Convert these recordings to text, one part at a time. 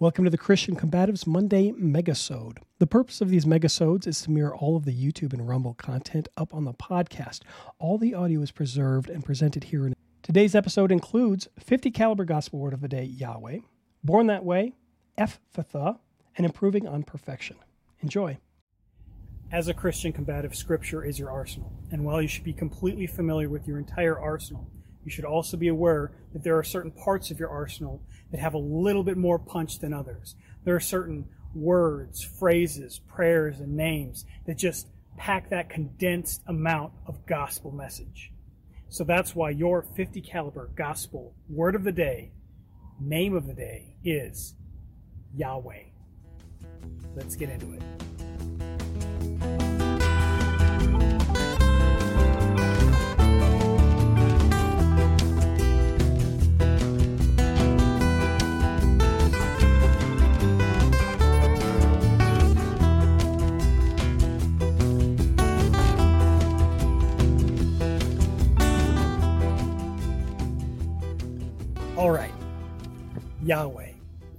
Welcome to the Christian Combatives Monday Megasode. The purpose of these Megasodes is to mirror all of the YouTube and Rumble content up on the podcast. All the audio is preserved and presented here. In- Today's episode includes 50 caliber gospel word of the day, Yahweh, Born That Way, Ephphatha, and Improving on Perfection. Enjoy. As a Christian combative, Scripture is your arsenal. And while you should be completely familiar with your entire arsenal, you should also be aware that there are certain parts of your arsenal that have a little bit more punch than others. There are certain words, phrases, prayers, and names that just pack that condensed amount of gospel message. So that's why your 50 caliber gospel word of the day, name of the day is Yahweh. Let's get into it. Yahweh.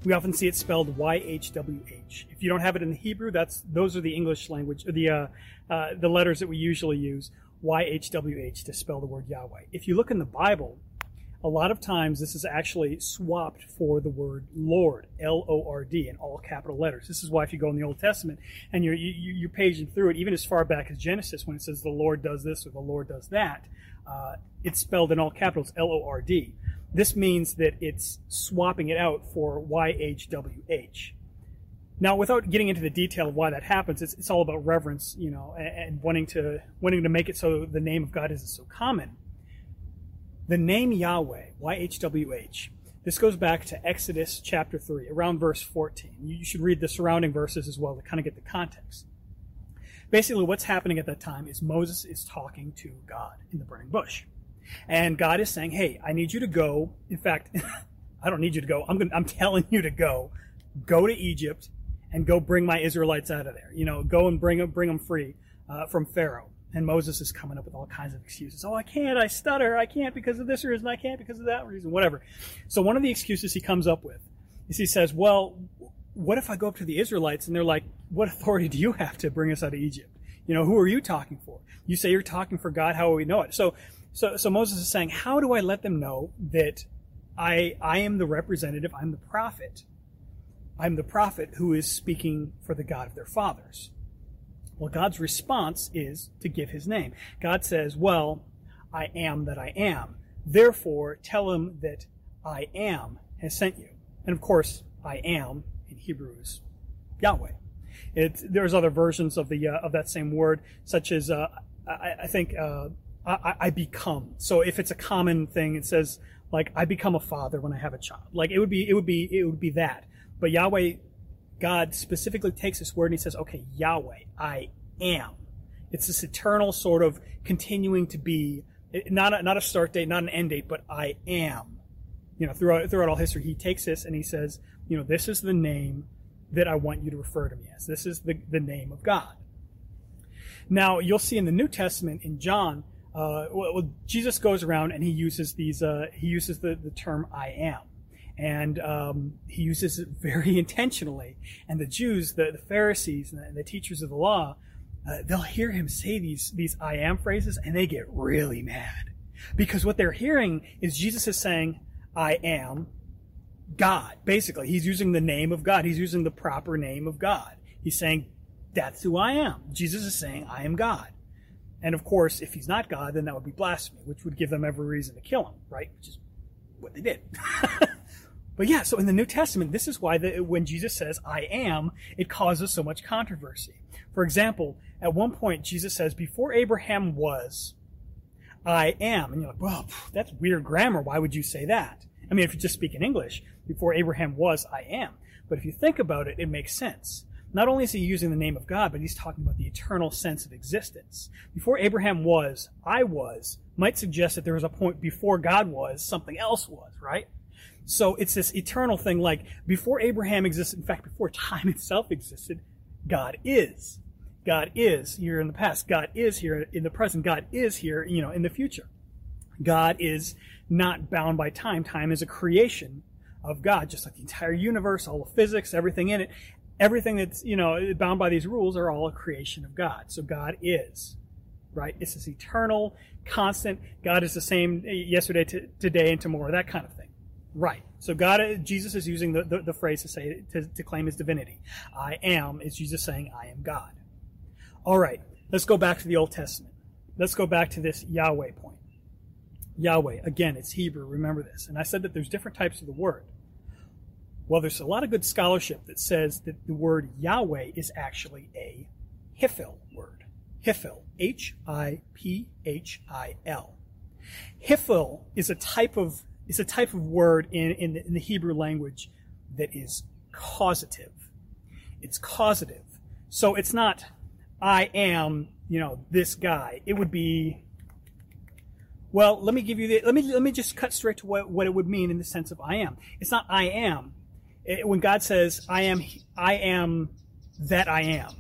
We often see it spelled Y-H-W-H. If you don't have it in the Hebrew, that's those are the English language, the uh, uh, the letters that we usually use, Y-H-W-H, to spell the word Yahweh. If you look in the Bible, a lot of times this is actually swapped for the word Lord, L-O-R-D, in all capital letters. This is why if you go in the Old Testament and you're, you, you're paging through it, even as far back as Genesis, when it says the Lord does this or the Lord does that, uh, it's spelled in all capitals, L-O-R-D. This means that it's swapping it out for YHWH. Now, without getting into the detail of why that happens, it's, it's all about reverence, you know, and, and wanting to wanting to make it so the name of God isn't so common. The name Yahweh, YHWH, this goes back to Exodus chapter 3, around verse 14. You should read the surrounding verses as well to kind of get the context. Basically, what's happening at that time is Moses is talking to God in the burning bush. And God is saying, hey, I need you to go. In fact, I don't need you to go. I'm, gonna, I'm telling you to go. Go to Egypt and go bring my Israelites out of there. You know, go and bring them, bring them free uh, from Pharaoh. And Moses is coming up with all kinds of excuses. Oh, I can't. I stutter. I can't because of this reason. I can't because of that reason. Whatever. So one of the excuses he comes up with is he says, well, what if I go up to the Israelites and they're like, what authority do you have to bring us out of Egypt? You know, who are you talking for? You say you're talking for God. How will we know it? So so, so Moses is saying, how do I let them know that I, I am the representative, I'm the prophet. I'm the prophet who is speaking for the God of their fathers. Well, God's response is to give his name. God says, well, I am that I am. Therefore, tell him that I am has sent you. And of course, I am in Hebrew is Yahweh. It, there's other versions of the uh, of that same word, such as uh, I, I, think uh, I, I become. So if it's a common thing, it says like I become a father when I have a child. Like it would be, it would be, it would be that. But Yahweh, God specifically takes this word and he says, okay, Yahweh, I am. It's this eternal sort of continuing to be, not a, not a start date, not an end date, but I am. You know, throughout, throughout all history, he takes this and he says, you know, this is the name that I want you to refer to me as. This is the, the name of God. Now, you'll see in the New Testament in John, uh, well, Jesus goes around and he uses these. Uh, he uses the, the term "I am," and um, he uses it very intentionally. And the Jews, the, the Pharisees, and the, the, teachers of the law, uh, they'll hear him say these these "I am" phrases, and they get really mad because what they're hearing is Jesus is saying, "I am." God, basically, he's using the name of God. He's using the proper name of God. He's saying, That's who I am. Jesus is saying, I am God. And of course, if he's not God, then that would be blasphemy, which would give them every reason to kill him, right? Which is what they did. but yeah, so in the New Testament, this is why the, when Jesus says, I am, it causes so much controversy. For example, at one point, Jesus says, Before Abraham was, I am. And you're like, well, that's weird grammar. Why would you say that? I mean, if you just speak in English, before Abraham was, I am. But if you think about it, it makes sense not only is he using the name of God, but he's talking about the eternal sense of existence. Before Abraham was, I was, might suggest that there was a point before God was, something else was, right? So it's this eternal thing like before Abraham existed, in fact, before time itself existed, God is. God is here in the past. God is here in the present. God is here, you know, in the future. God is not bound by time. Time is a creation of God, just like the entire universe, all the physics, everything in it, everything that's, you know, bound by these rules are all a creation of God. So God is, right? It's this eternal, constant, God is the same yesterday, to, today, and tomorrow, that kind of thing. Right. So God, uh, Jesus is using the, the, the phrase to say, to, to claim his divinity. I am is Jesus saying, I am God. All right. Let's go back to the Old Testament. Let's go back to this Yahweh point. Yahweh, again, it's Hebrew, remember this. And I said that there's different types of the word. Well, there's a lot of good scholarship that says that the word Yahweh is actually a Hiphil word. Hiphil. H I P H I L. Hiphil is a type of is a type of word in, in the, in the Hebrew language that is causative. It's causative. So it's not I am, you know, this guy. It would be well, let me give you the let me let me just cut straight to what, what it would mean in the sense of I am. It's not I am. When God says I am I am that I am,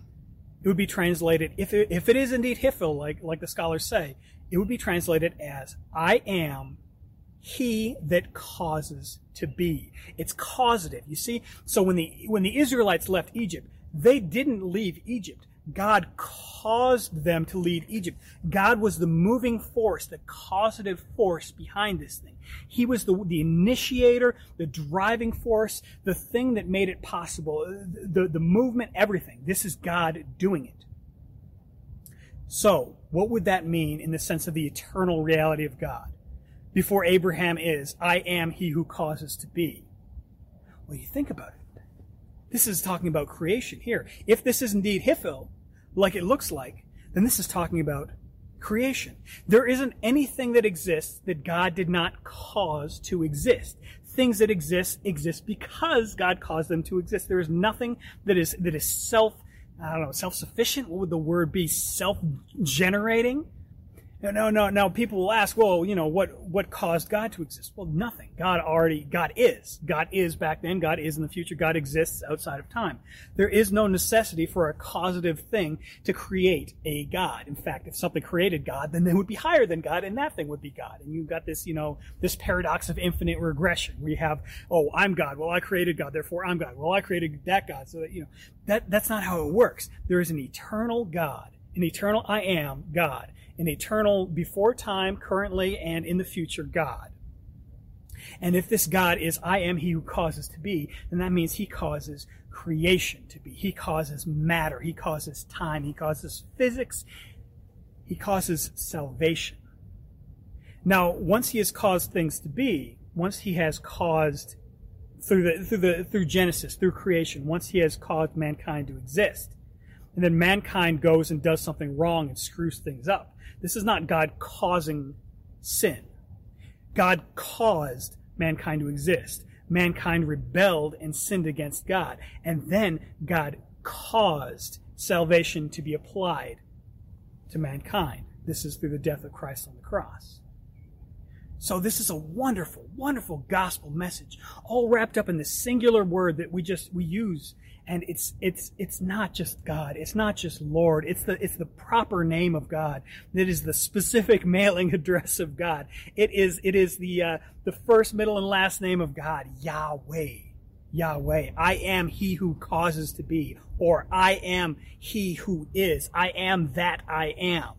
it would be translated if it, if it is indeed Hiphil, like like the scholars say, it would be translated as I am he that causes to be. It's causative. You see? So when the when the Israelites left Egypt, they didn't leave Egypt. God caused them to leave Egypt. God was the moving force, the causative force behind this thing. He was the, the initiator, the driving force, the thing that made it possible, the, the movement, everything. This is God doing it. So, what would that mean in the sense of the eternal reality of God? Before Abraham is, I am he who causes to be. Well, you think about it. This is talking about creation here. If this is indeed Hiphil, like it looks like, then this is talking about creation. There isn't anything that exists that God did not cause to exist. Things that exist exist because God caused them to exist. There is nothing that is that is self I don't know, self-sufficient. What would the word be? Self-generating. No, no, no, no. People will ask, well, you know, what, what caused God to exist? Well, nothing. God already, God is. God is back then. God is in the future. God exists outside of time. There is no necessity for a causative thing to create a God. In fact, if something created God, then they would be higher than God and that thing would be God. And you've got this, you know, this paradox of infinite regression where you have, oh, I'm God. Well, I created God. Therefore, I'm God. Well, I created that God. So that, you know, that, that's not how it works. There is an eternal God, an eternal I am God an eternal, before time, currently, and in the future God. And if this God is I am he who causes to be, then that means he causes creation to be. He causes matter. He causes time. He causes physics. He causes salvation. Now, once he has caused things to be, once he has caused through the through the through Genesis, through creation, once he has caused mankind to exist, and then mankind goes and does something wrong and screws things up, this is not God causing sin. God caused mankind to exist. Mankind rebelled and sinned against God. And then God caused salvation to be applied to mankind. This is through the death of Christ on the cross. So this is a wonderful, wonderful gospel message, all wrapped up in this singular word that we just, we use and it's it's it's not just God. It's not just Lord. It's the it's the proper name of God. It is the specific mailing address of God. It is it is the uh, the first, middle, and last name of God, Yahweh. Yahweh. I am He who causes to be, or I am He who is. I am that I am.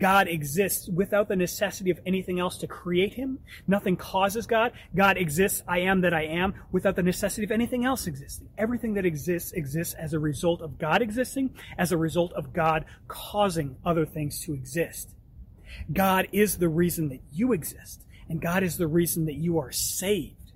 God exists without the necessity of anything else to create him. Nothing causes God. God exists, I am that I am, without the necessity of anything else existing. Everything that exists exists as a result of God existing, as a result of God causing other things to exist. God is the reason that you exist, and God is the reason that you are saved.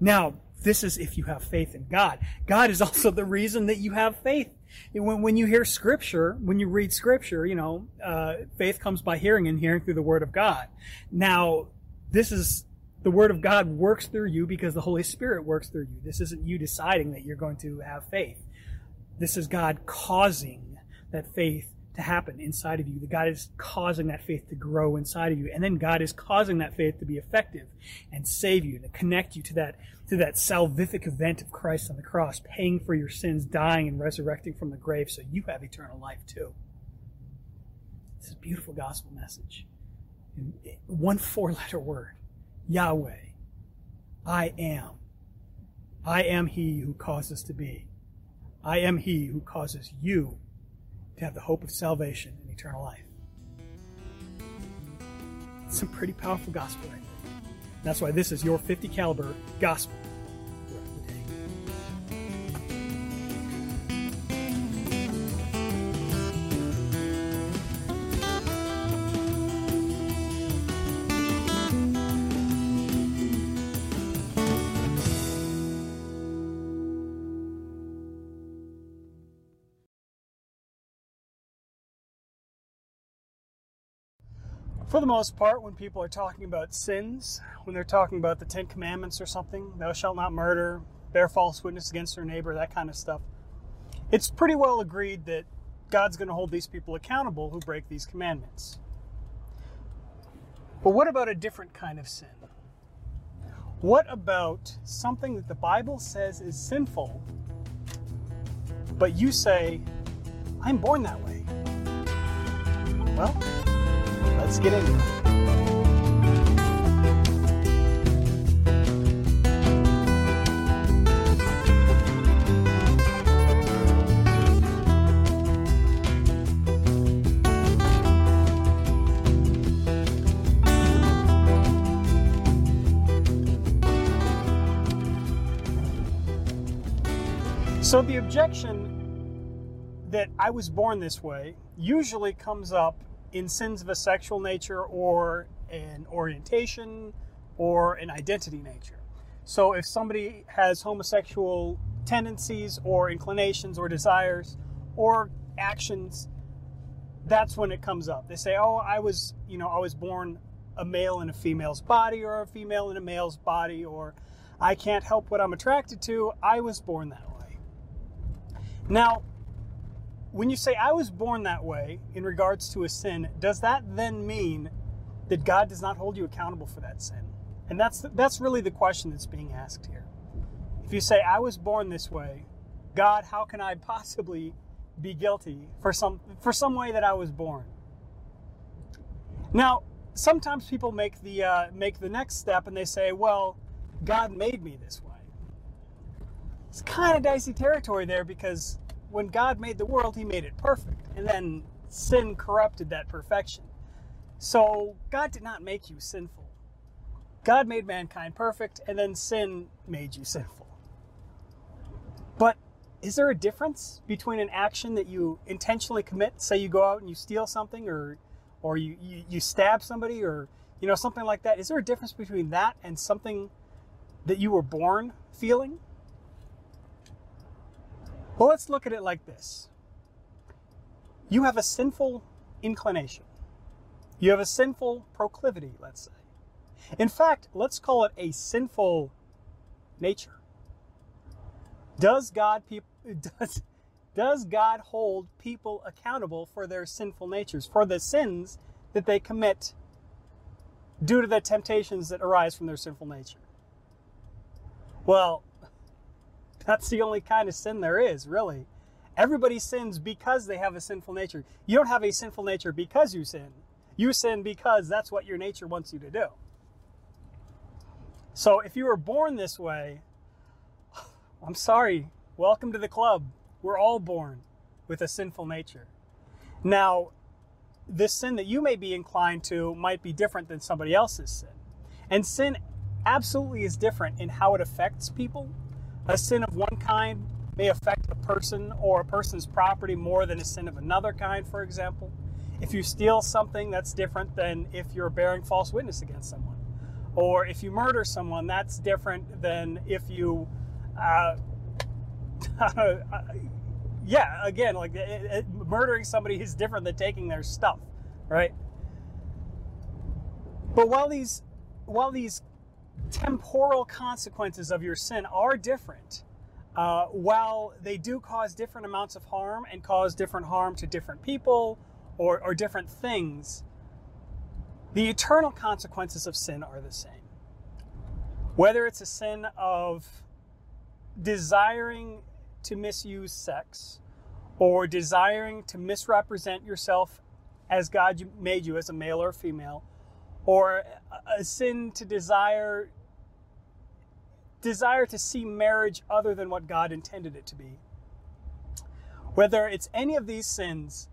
Now, this is if you have faith in God. God is also the reason that you have faith when, when you hear scripture, when you read scripture, you know, uh, faith comes by hearing and hearing through the word of God. Now, this is the word of God works through you because the Holy Spirit works through you. This isn't you deciding that you're going to have faith. This is God causing that faith to happen inside of you. That God is causing that faith to grow inside of you. And then God is causing that faith to be effective and save you, to connect you to that to that salvific event of Christ on the cross, paying for your sins, dying and resurrecting from the grave so you have eternal life too. This is a beautiful gospel message. In One four letter word Yahweh. I am. I am He who causes to be. I am He who causes you to have the hope of salvation and eternal life. It's some pretty powerful gospel right there. That's why this is your 50 caliber gospel. For the most part, when people are talking about sins, when they're talking about the Ten Commandments or something, thou shalt not murder, bear false witness against your neighbor, that kind of stuff, it's pretty well agreed that God's going to hold these people accountable who break these commandments. But what about a different kind of sin? What about something that the Bible says is sinful, but you say, I'm born that way? Well, Let's get into it. So the objection that I was born this way usually comes up in sins of a sexual nature or an orientation or an identity nature. So if somebody has homosexual tendencies or inclinations or desires or actions, that's when it comes up. They say, "Oh, I was, you know, I was born a male in a female's body or a female in a male's body or I can't help what I'm attracted to. I was born that way." Now, when you say I was born that way in regards to a sin, does that then mean that God does not hold you accountable for that sin? And that's that's really the question that's being asked here. If you say I was born this way, God, how can I possibly be guilty for some for some way that I was born? Now, sometimes people make the uh, make the next step and they say, "Well, God made me this way." It's kind of dicey territory there because when God made the world, He made it perfect. And then sin corrupted that perfection. So God did not make you sinful. God made mankind perfect, and then sin made you sinful. But is there a difference between an action that you intentionally commit, say you go out and you steal something, or or you, you, you stab somebody, or you know something like that? Is there a difference between that and something that you were born feeling? Well, let's look at it like this you have a sinful inclination, you have a sinful proclivity, let's say. In fact, let's call it a sinful nature. Does God people does does God hold people accountable for their sinful natures, for the sins that they commit due to the temptations that arise from their sinful nature? Well, that's the only kind of sin there is, really. Everybody sins because they have a sinful nature. You don't have a sinful nature because you sin. You sin because that's what your nature wants you to do. So if you were born this way, I'm sorry. Welcome to the club. We're all born with a sinful nature. Now, this sin that you may be inclined to might be different than somebody else's sin. And sin absolutely is different in how it affects people a sin of one kind may affect a person or a person's property more than a sin of another kind, for example. If you steal something, that's different than if you're bearing false witness against someone. Or if you murder someone, that's different than if you, uh, yeah, again, like it, it, murdering somebody is different than taking their stuff, right? But while these, while these temporal consequences of your sin are different. Uh, while they do cause different amounts of harm and cause different harm to different people or, or different things, the eternal consequences of sin are the same. Whether it's a sin of desiring to misuse sex or desiring to misrepresent yourself as God made you as a male or female, or a sin to desire desire to see marriage other than what God intended it to be. Whether it's any of these sins,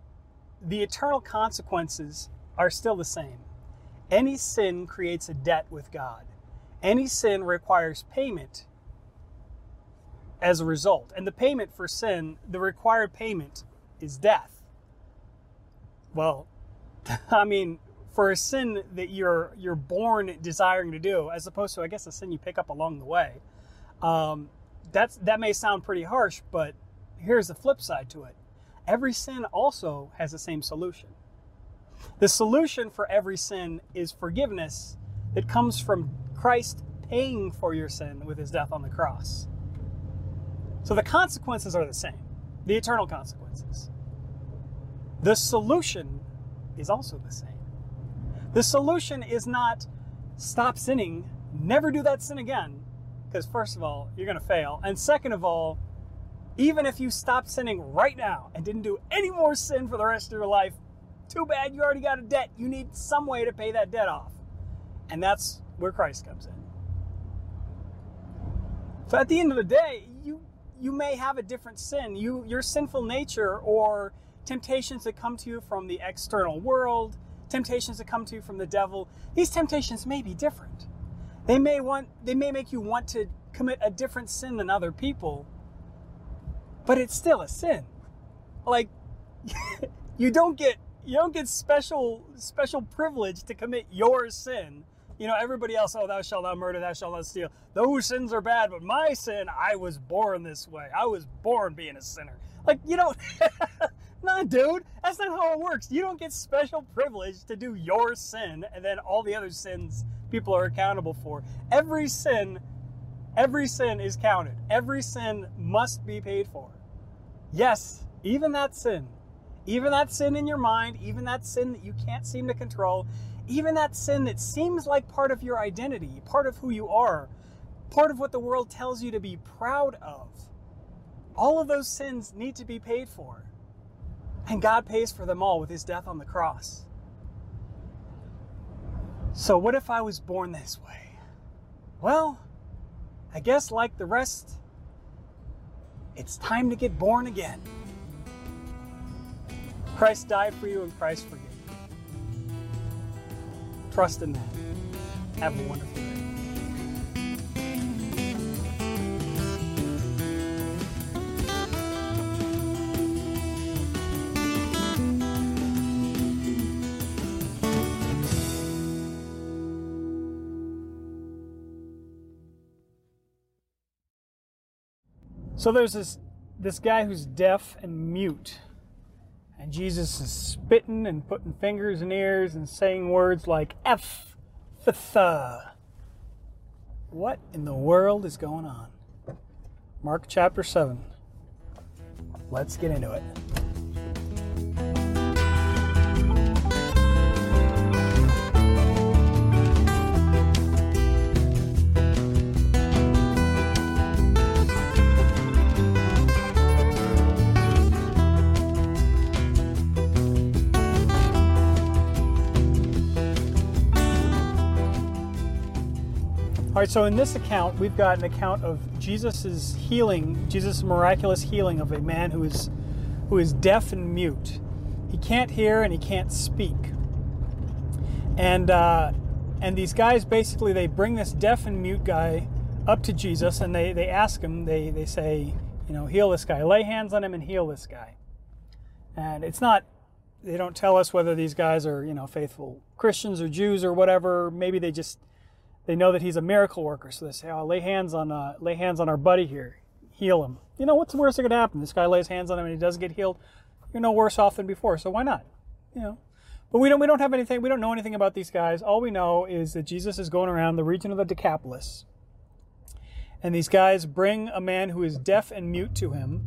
the eternal consequences are still the same. Any sin creates a debt with God. Any sin requires payment as a result. And the payment for sin, the required payment, is death. Well, I mean, for a sin that you're you're born desiring to do, as opposed to I guess a sin you pick up along the way, um, that's that may sound pretty harsh, but here's the flip side to it. Every sin also has the same solution. The solution for every sin is forgiveness that comes from Christ paying for your sin with his death on the cross. So the consequences are the same, the eternal consequences. The solution is also the same. The solution is not stop sinning, never do that sin again, because first of all, you're going to fail. And second of all, even if you stopped sinning right now and didn't do any more sin for the rest of your life, too bad you already got a debt. You need some way to pay that debt off. And that's where Christ comes in. So at the end of the day, you you may have a different sin. You your sinful nature or temptations that come to you from the external world, temptations that come to you from the devil, these temptations may be different. They may want they may make you want to commit a different sin than other people, but it's still a sin. Like you don't get you don't get special special privilege to commit your sin. You know, everybody else, oh, thou shalt not murder, thou shalt not steal. Those sins are bad, but my sin, I was born this way. I was born being a sinner. Like, you know, nah, dude, that's not how it works. You don't get special privilege to do your sin and then all the other sins people are accountable for. Every sin, every sin is counted. Every sin must be paid for. Yes, even that sin even that sin in your mind, even that sin that you can't seem to control, even that sin that seems like part of your identity, part of who you are, part of what the world tells you to be proud of. All of those sins need to be paid for. And God pays for them all with his death on the cross. So, what if I was born this way? Well, I guess like the rest, it's time to get born again. Christ died for you and Christ forgave you. Trust in that. Have a wonderful day. So there's this this guy who's deaf and mute and Jesus is spitting and putting fingers in ears and saying words like F, th, What in the world is going on? Mark chapter 7. Let's get into it. Right, so in this account, we've got an account of Jesus' healing, Jesus' miraculous healing of a man who is who is deaf and mute. He can't hear and he can't speak. And uh, and these guys basically they bring this deaf and mute guy up to Jesus and they, they ask him, they, they say, you know, heal this guy, lay hands on him and heal this guy. And it's not they don't tell us whether these guys are, you know, faithful Christians or Jews or whatever. Maybe they just they know that he's a miracle worker, so they say, "Oh, lay hands on uh, lay hands on our buddy here, heal him." You know, what's the worst that could happen? This guy lays hands on him and he does get healed. You're no worse off than before, so why not? You know. But we don't we don't have anything. We don't know anything about these guys. All we know is that Jesus is going around the region of the Decapolis, and these guys bring a man who is deaf and mute to him,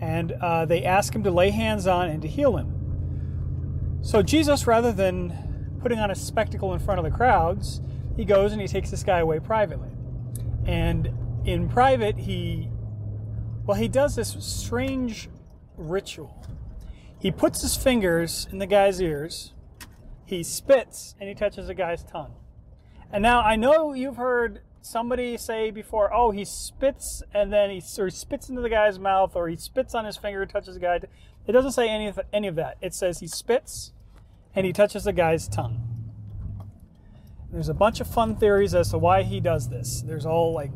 and uh, they ask him to lay hands on and to heal him. So Jesus, rather than putting on a spectacle in front of the crowds, he goes and he takes this guy away privately. And in private, he, well, he does this strange ritual. He puts his fingers in the guy's ears, he spits, and he touches the guy's tongue. And now I know you've heard somebody say before, oh, he spits and then he or he spits into the guy's mouth or he spits on his finger, touches the guy. It doesn't say any of, any of that. It says he spits and he touches the guy's tongue. There's a bunch of fun theories as to why he does this. There's all like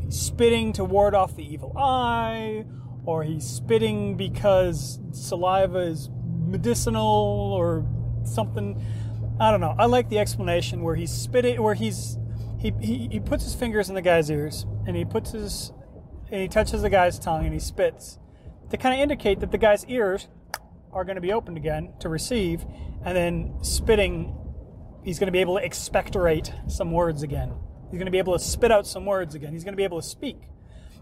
he's spitting to ward off the evil eye, or he's spitting because saliva is medicinal or something. I don't know. I like the explanation where he's spitting, where he's he, he, he puts his fingers in the guy's ears and he puts his and he touches the guy's tongue and he spits to kind of indicate that the guy's ears are going to be opened again to receive, and then spitting, he's going to be able to expectorate some words again. He's going to be able to spit out some words again. He's going to be able to speak.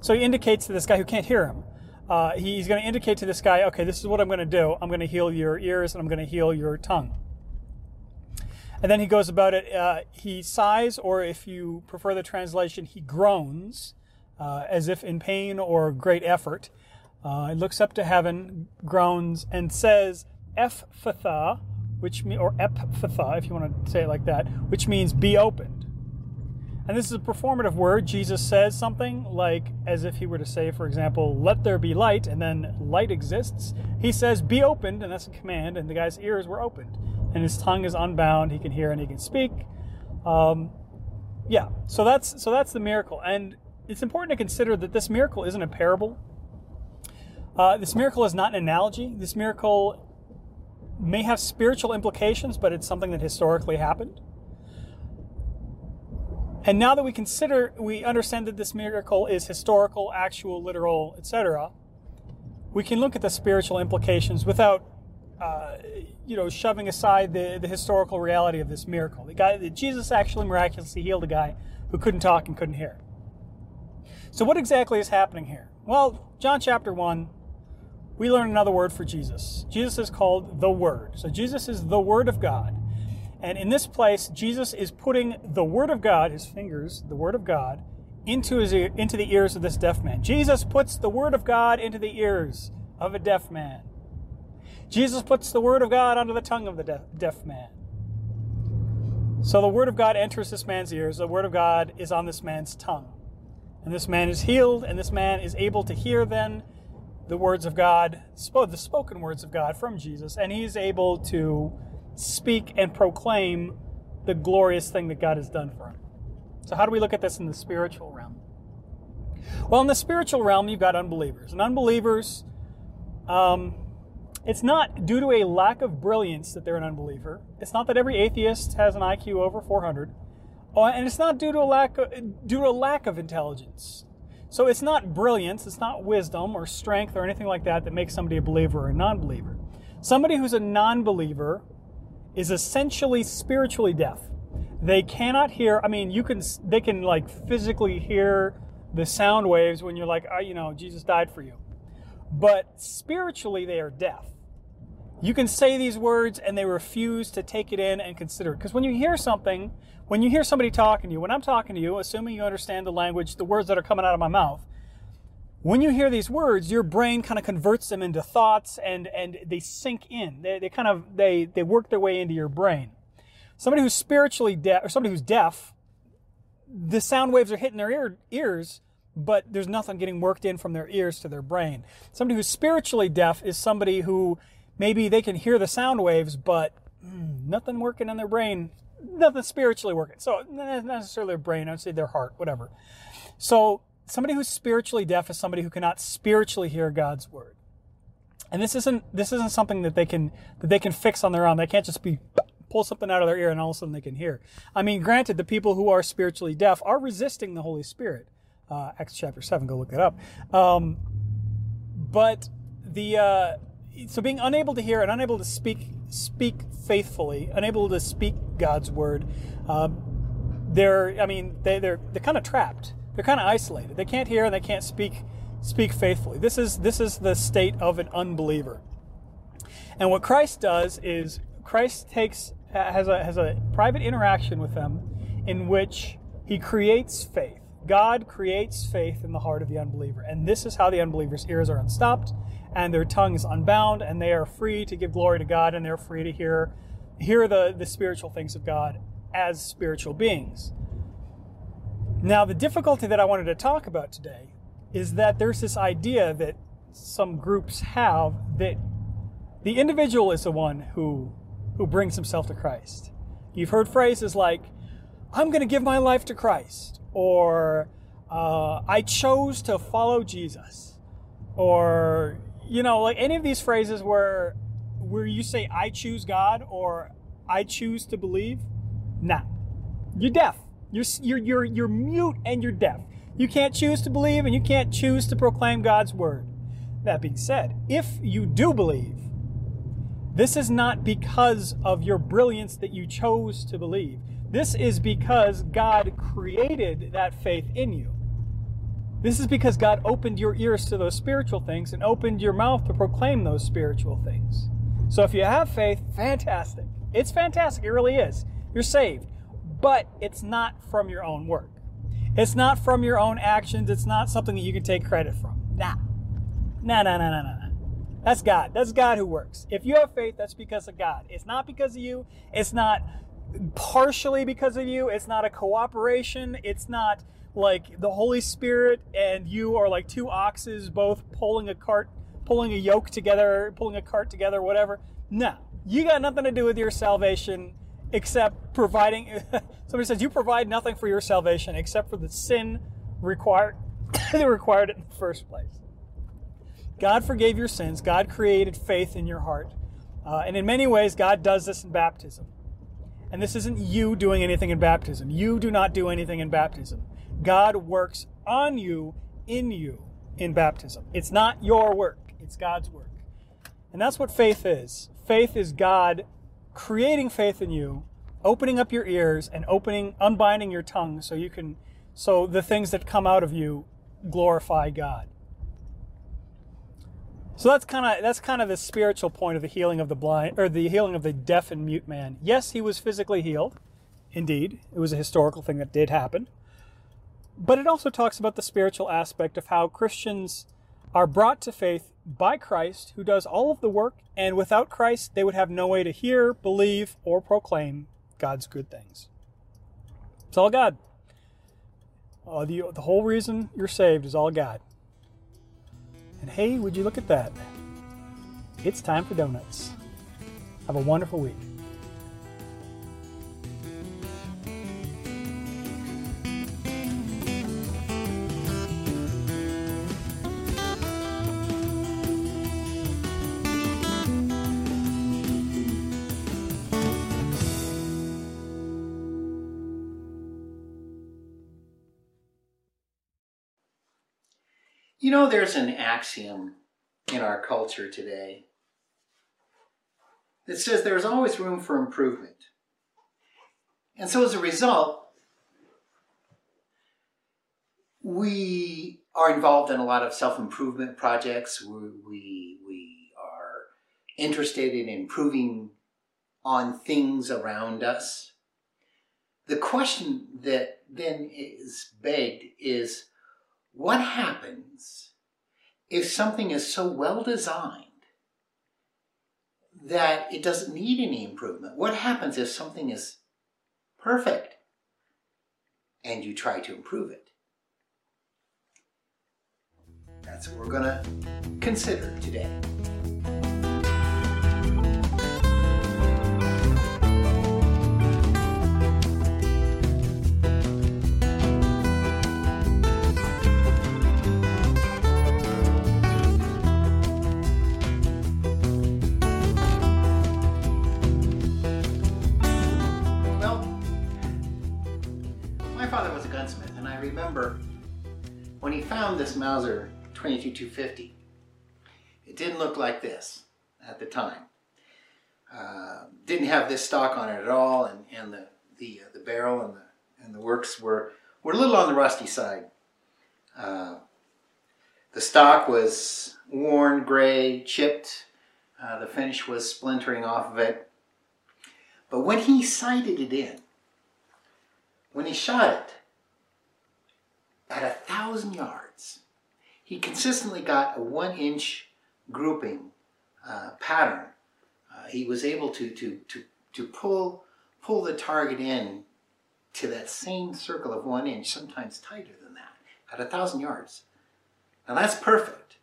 So he indicates to this guy who can't hear him, uh, he's going to indicate to this guy, okay, this is what I'm going to do. I'm going to heal your ears and I'm going to heal your tongue. And then he goes about it. Uh, he sighs, or if you prefer the translation, he groans, uh, as if in pain or great effort. Uh, he looks up to heaven, groans, and says, Ephphatha, which or Epphatha, if you want to say it like that, which means be opened. And this is a performative word. Jesus says something like, as if he were to say, for example, let there be light, and then light exists. He says, be opened, and that's a command, and the guy's ears were opened. And his tongue is unbound, he can hear and he can speak. Um, yeah, so that's so that's the miracle. And it's important to consider that this miracle isn't a parable. Uh, this miracle is not an analogy. This miracle may have spiritual implications, but it's something that historically happened. And now that we consider, we understand that this miracle is historical, actual, literal, etc., we can look at the spiritual implications without, uh, you know, shoving aside the, the historical reality of this miracle. The guy, Jesus actually miraculously healed a guy who couldn't talk and couldn't hear. So, what exactly is happening here? Well, John chapter 1, we learn another word for Jesus. Jesus is called the Word. So, Jesus is the Word of God. And in this place, Jesus is putting the Word of God, his fingers, the Word of God, into, his ear, into the ears of this deaf man. Jesus puts the Word of God into the ears of a deaf man. Jesus puts the Word of God onto the tongue of the deaf, deaf man. So the Word of God enters this man's ears, the Word of God is on this man's tongue. And this man is healed, and this man is able to hear then the words of God, the spoken words of God from Jesus, and he's able to speak and proclaim the glorious thing that God has done for him. So, how do we look at this in the spiritual realm? Well, in the spiritual realm, you've got unbelievers. And unbelievers, um, it's not due to a lack of brilliance that they're an unbeliever. It's not that every atheist has an IQ over 400. Oh, and it's not due to a lack of, due to a lack of intelligence. So it's not brilliance, it's not wisdom or strength or anything like that that makes somebody a believer or a non-believer. Somebody who's a non-believer is essentially spiritually deaf. They cannot hear. I mean, you can. They can like physically hear the sound waves when you're like, oh, you know, Jesus died for you. But spiritually, they are deaf. You can say these words and they refuse to take it in and consider it. Because when you hear something, when you hear somebody talking to you, when I'm talking to you, assuming you understand the language, the words that are coming out of my mouth, when you hear these words, your brain kind of converts them into thoughts and, and they sink in. They, they kind of, they, they work their way into your brain. Somebody who's spiritually deaf, or somebody who's deaf, the sound waves are hitting their ear, ears, but there's nothing getting worked in from their ears to their brain. Somebody who's spiritually deaf is somebody who maybe they can hear the sound waves, but mm, nothing working in their brain, nothing spiritually working. So not necessarily their brain, I'd say their heart, whatever. So somebody who's spiritually deaf is somebody who cannot spiritually hear God's word. And this isn't this isn't something that they can that they can fix on their own. They can't just be pull something out of their ear and all of a sudden they can hear. I mean, granted, the people who are spiritually deaf are resisting the Holy Spirit. Uh, Acts chapter seven, go look it up. Um, but the uh, so being unable to hear and unable to speak speak faithfully, unable to speak God's word, uh, they're I mean they, they're they're kind of trapped they're kind of isolated. They can't hear and they can't speak speak faithfully. This is this is the state of an unbeliever. And what Christ does is Christ takes has a has a private interaction with them in which he creates faith. God creates faith in the heart of the unbeliever. And this is how the unbeliever's ears are unstopped and their tongue is unbound and they are free to give glory to God and they're free to hear hear the, the spiritual things of God as spiritual beings. Now, the difficulty that I wanted to talk about today is that there's this idea that some groups have that the individual is the one who who brings himself to Christ. You've heard phrases like, I'm going to give my life to Christ, or uh, I chose to follow Jesus, or, you know, like any of these phrases where, where you say, I choose God, or I choose to believe. Nah, you're deaf. You're, you're, you're, you're mute and you're deaf. You can't choose to believe and you can't choose to proclaim God's word. That being said, if you do believe, this is not because of your brilliance that you chose to believe. This is because God created that faith in you. This is because God opened your ears to those spiritual things and opened your mouth to proclaim those spiritual things. So if you have faith, fantastic. It's fantastic. It really is. You're saved. But it's not from your own work. It's not from your own actions. It's not something that you can take credit from. Nah. Nah, nah, nah, nah, nah. That's God. That's God who works. If you have faith, that's because of God. It's not because of you. It's not partially because of you. It's not a cooperation. It's not like the Holy Spirit and you are like two oxes both pulling a cart, pulling a yoke together, pulling a cart together, whatever. No. You got nothing to do with your salvation except providing somebody says you provide nothing for your salvation except for the sin required that required it in the first place. God forgave your sins. God created faith in your heart. Uh, and in many ways, God does this in baptism. And this isn't you doing anything in baptism. You do not do anything in baptism. God works on you, in you, in baptism. It's not your work, it's God's work. And that's what faith is. Faith is God creating faith in you, opening up your ears and opening, unbinding your tongue so you can, so the things that come out of you glorify God. So that's kind of that's kind of the spiritual point of the healing of the blind or the healing of the deaf and mute man. Yes, he was physically healed. Indeed, it was a historical thing that did happen. But it also talks about the spiritual aspect of how Christians are brought to faith by Christ, who does all of the work, and without Christ, they would have no way to hear, believe, or proclaim God's good things. It's all God. Uh, the, the whole reason you're saved is all God. And hey, would you look at that? It's time for donuts. Have a wonderful week. You know, there's an axiom in our culture today that says there's always room for improvement. And so as a result, we are involved in a lot of self-improvement projects. We, we, we are interested in improving on things around us. The question that then is begged is, what happens if something is so well designed that it doesn't need any improvement? What happens if something is perfect and you try to improve it? That's what we're going to consider today. Remember when he found this Mauser 22250, it didn't look like this at the time. Uh, didn't have this stock on it at all, and, and the the, uh, the barrel and the and the works were were a little on the rusty side. Uh, the stock was worn, gray, chipped. Uh, the finish was splintering off of it. But when he sighted it in, when he shot it, at a thousand yards, he consistently got a one inch grouping uh, pattern. Uh, he was able to, to, to, to pull, pull the target in to that same circle of one inch, sometimes tighter than that, at a thousand yards. Now that's perfect.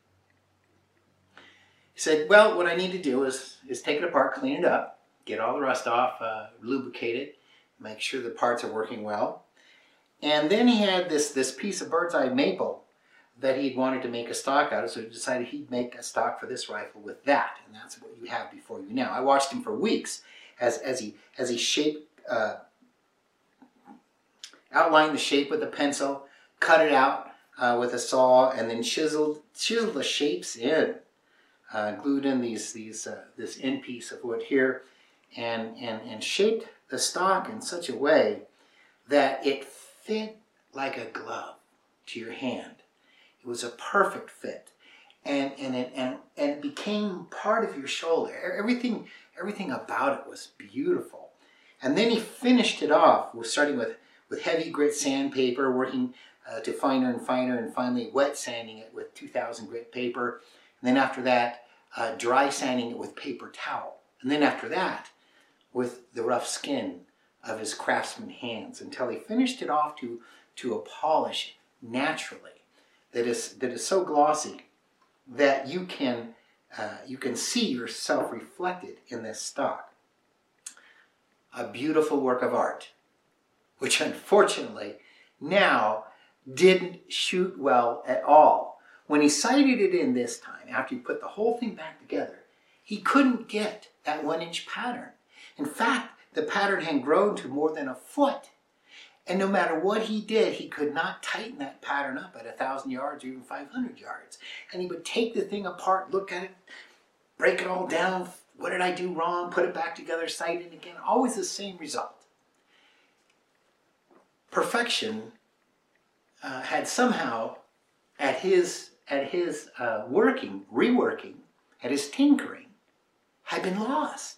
He said, well, what I need to do is, is take it apart, clean it up, get all the rust off, uh, lubricate it, make sure the parts are working well. And then he had this, this piece of bird's eye maple that he'd wanted to make a stock out of, so he decided he'd make a stock for this rifle with that, and that's what you have before you now. I watched him for weeks as, as he as he shaped, uh, outlined the shape with a pencil, cut it out uh, with a saw, and then chiseled chiseled the shapes in, uh, glued in these these uh, this end piece of wood here, and and and shaped the stock in such a way that it fit like a glove to your hand. It was a perfect fit. And, and, it, and, and it became part of your shoulder. Everything, everything about it was beautiful. And then he finished it off, with starting with, with heavy grit sandpaper, working uh, to finer and finer, and finally wet sanding it with 2000 grit paper. And then after that, uh, dry sanding it with paper towel. And then after that, with the rough skin of his craftsman hands until he finished it off to, to a polish naturally that is, that is so glossy that you can, uh, you can see yourself reflected in this stock. A beautiful work of art, which unfortunately now didn't shoot well at all. When he sighted it in this time, after he put the whole thing back together, he couldn't get that one inch pattern. In fact, the pattern had grown to more than a foot. And no matter what he did, he could not tighten that pattern up at a thousand yards or even 500 yards. And he would take the thing apart, look at it, break it all down. What did I do wrong? Put it back together, sight it again. Always the same result. Perfection uh, had somehow, at his at his uh, working, reworking, at his tinkering, had been lost.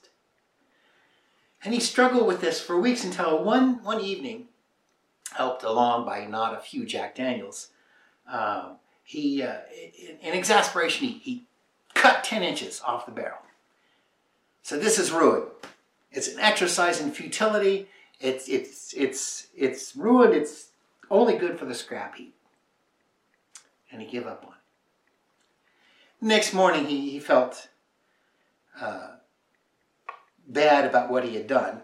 And he struggled with this for weeks until one, one evening, helped along by not a few Jack Daniels, um, he, uh, in, in, exasperation, he, he cut 10 inches off the barrel. So this is ruin. It's an exercise in futility. It's, it's, it's, it's ruined. It's only good for the scrap heap. And he gave up on it. Next morning, he, he felt uh, bad about what he had done.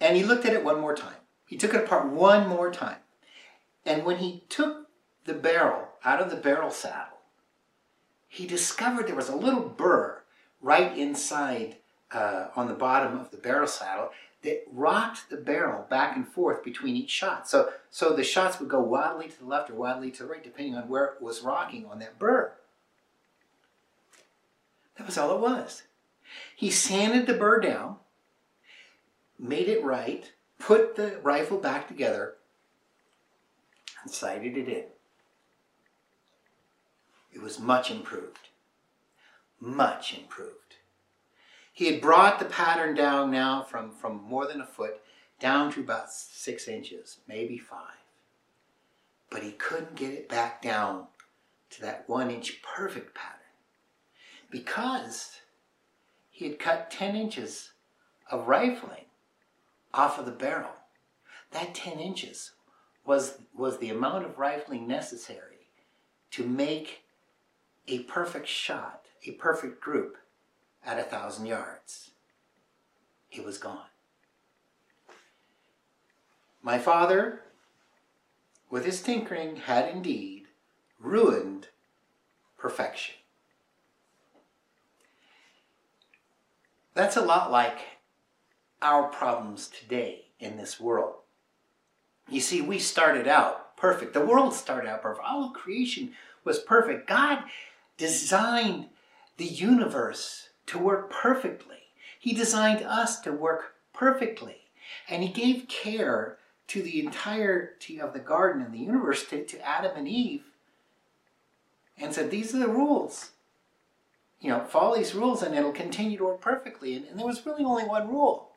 And he looked at it one more time. He took it apart one more time. And when he took the barrel out of the barrel saddle, he discovered there was a little burr right inside uh, on the bottom of the barrel saddle that rocked the barrel back and forth between each shot. So, so the shots would go wildly to the left or wildly to the right, depending on where it was rocking on that burr. That was all it was. He sanded the burr down, made it right, put the rifle back together, and sighted it in. It was much improved. Much improved. He had brought the pattern down now from, from more than a foot down to about six inches, maybe five. But he couldn't get it back down to that one inch perfect pattern because he had cut 10 inches of rifling off of the barrel. That 10 inches was, was the amount of rifling necessary to make a perfect shot, a perfect group at a thousand yards. It was gone. My father, with his tinkering, had indeed ruined perfection. That's a lot like our problems today in this world. You see, we started out perfect. The world started out perfect. All creation was perfect. God designed the universe to work perfectly. He designed us to work perfectly. And He gave care to the entirety of the garden and the universe to, to Adam and Eve and said, These are the rules you know, follow these rules and it'll continue to work perfectly. And, and there was really only one rule.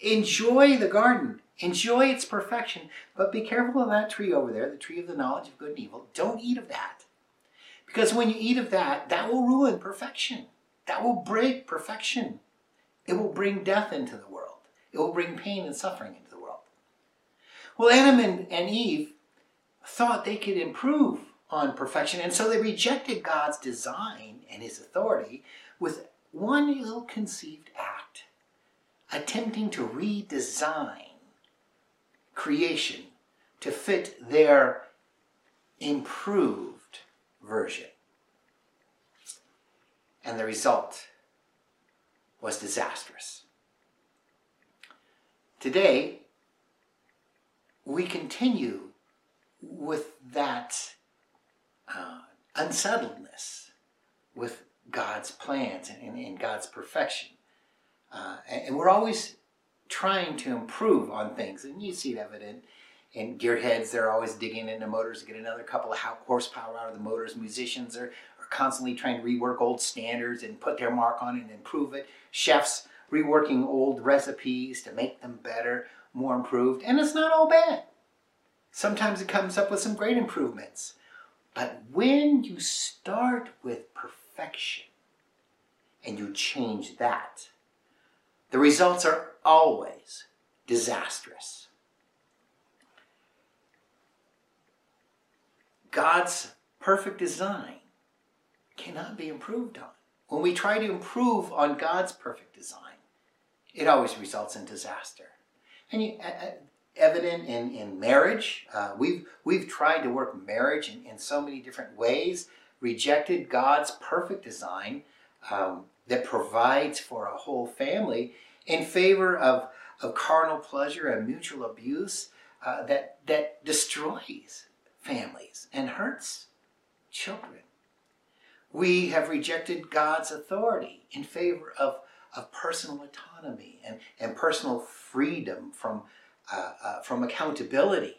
Enjoy the garden. Enjoy its perfection. But be careful of that tree over there, the tree of the knowledge of good and evil. Don't eat of that. Because when you eat of that, that will ruin perfection. That will break perfection. It will bring death into the world. It will bring pain and suffering into the world. Well, Adam and, and Eve thought they could improve on perfection, and so they rejected God's design and his authority with one ill conceived act, attempting to redesign creation to fit their improved version. And the result was disastrous. Today, we continue with that uh, unsettledness with God's plans and, and God's perfection. Uh, and, and, we're always trying to improve on things. And you see it evident in gearheads, they're always digging into motors to get another couple of horsepower out of the motors. Musicians are, are constantly trying to rework old standards and put their mark on it and improve it. Chefs reworking old recipes to make them better, more improved. And it's not all bad. Sometimes it comes up with some great improvements. But when you start with perfection and you change that, the results are always disastrous. God's perfect design cannot be improved on. When we try to improve on God's perfect design, it always results in disaster. And you, uh, evident in, in marriage. Uh, we've, we've tried to work marriage in, in so many different ways, rejected God's perfect design um, that provides for a whole family in favor of, of carnal pleasure and mutual abuse uh, that, that destroys families and hurts children. We have rejected God's authority in favor of, of personal autonomy and, and personal freedom from uh, uh, from accountability.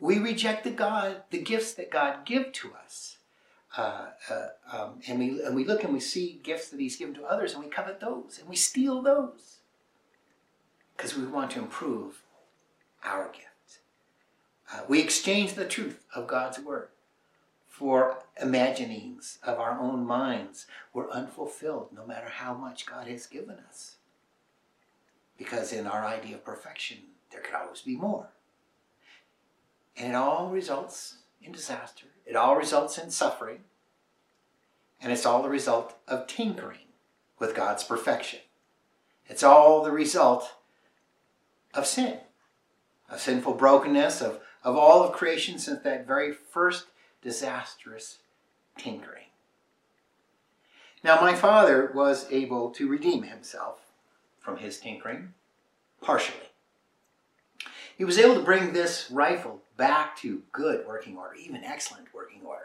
We reject the God, the gifts that God give to us, uh, uh, um, and we and we look and we see gifts that He's given to others, and we covet those, and we steal those, because we want to improve our gift. Uh, we exchange the truth of God's word for imaginings of our own minds. We're unfulfilled, no matter how much God has given us, because in our idea of perfection there could always be more. And it all results in disaster. It all results in suffering. And it's all the result of tinkering with God's perfection. It's all the result of sin, of sinful brokenness, of, of all of creation since that very first disastrous tinkering. Now, my father was able to redeem himself from his tinkering, partially. He was able to bring this rifle back to good working order, even excellent working order.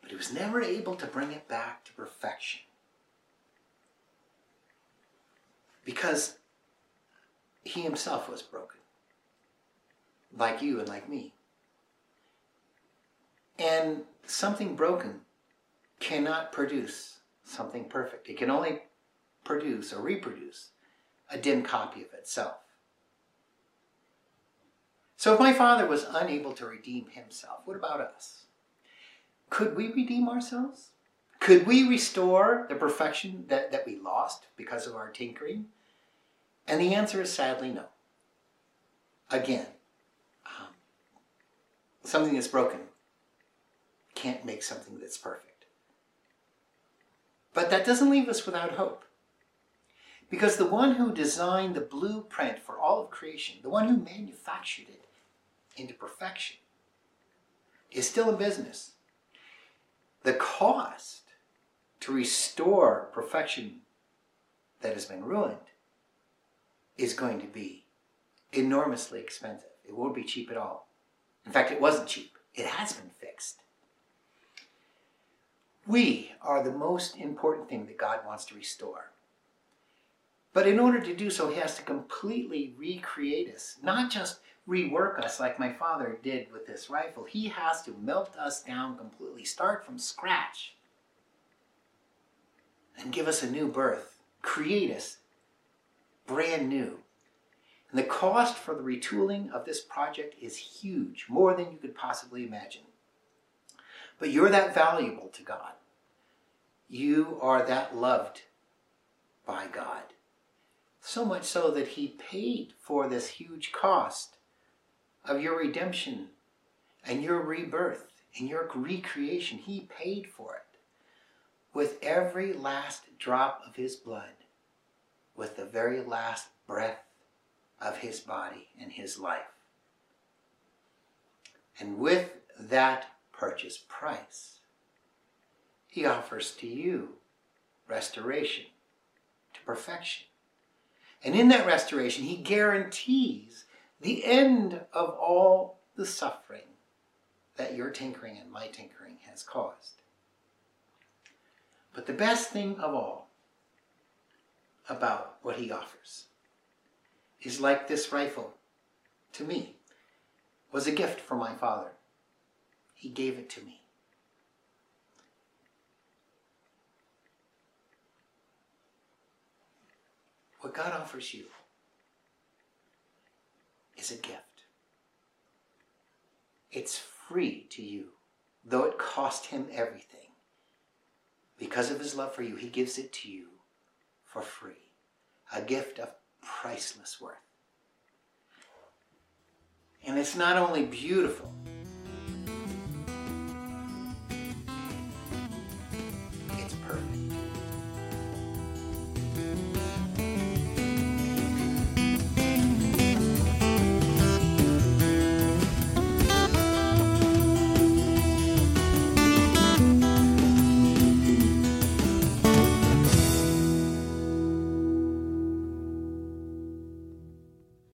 But he was never able to bring it back to perfection. Because he himself was broken, like you and like me. And something broken cannot produce something perfect. It can only produce or reproduce a dim copy of itself. So if my father was unable to redeem himself, what about us? Could we redeem ourselves? Could we restore the perfection that, that we lost because of our tinkering? And the answer is sadly no. Again, um, something that's broken can't make something that's perfect. But that doesn't leave us without hope. Because the one who designed the blueprint for all of creation, the one who manufactured it, into perfection is still in business. The cost to restore perfection that has been ruined is going to be enormously expensive. It won't be cheap at all. In fact, it wasn't cheap. It has been fixed. We are the most important thing that God wants to restore. But in order to do so, He has to completely recreate us, not just rework us like my father did with this rifle. He has to melt us down completely, start from scratch, and give us a new birth, create us brand new. And the cost for the retooling of this project is huge, more than you could possibly imagine. But you're that valuable to God. You are that loved by God. So much so that he paid for this huge cost of your redemption and your rebirth and your recreation. He paid for it with every last drop of his blood, with the very last breath of his body and his life. And with that purchase price, he offers to you restoration to perfection. And in that restoration, he guarantees the end of all the suffering that your tinkering and my tinkering has caused. But the best thing of all about what he offers is like this rifle to me was a gift from my father. He gave it to me. What God offers you is a gift. It's free to you, though it cost him everything. Because of his love for you, he gives it to you for free. A gift of priceless worth. And it's not only beautiful,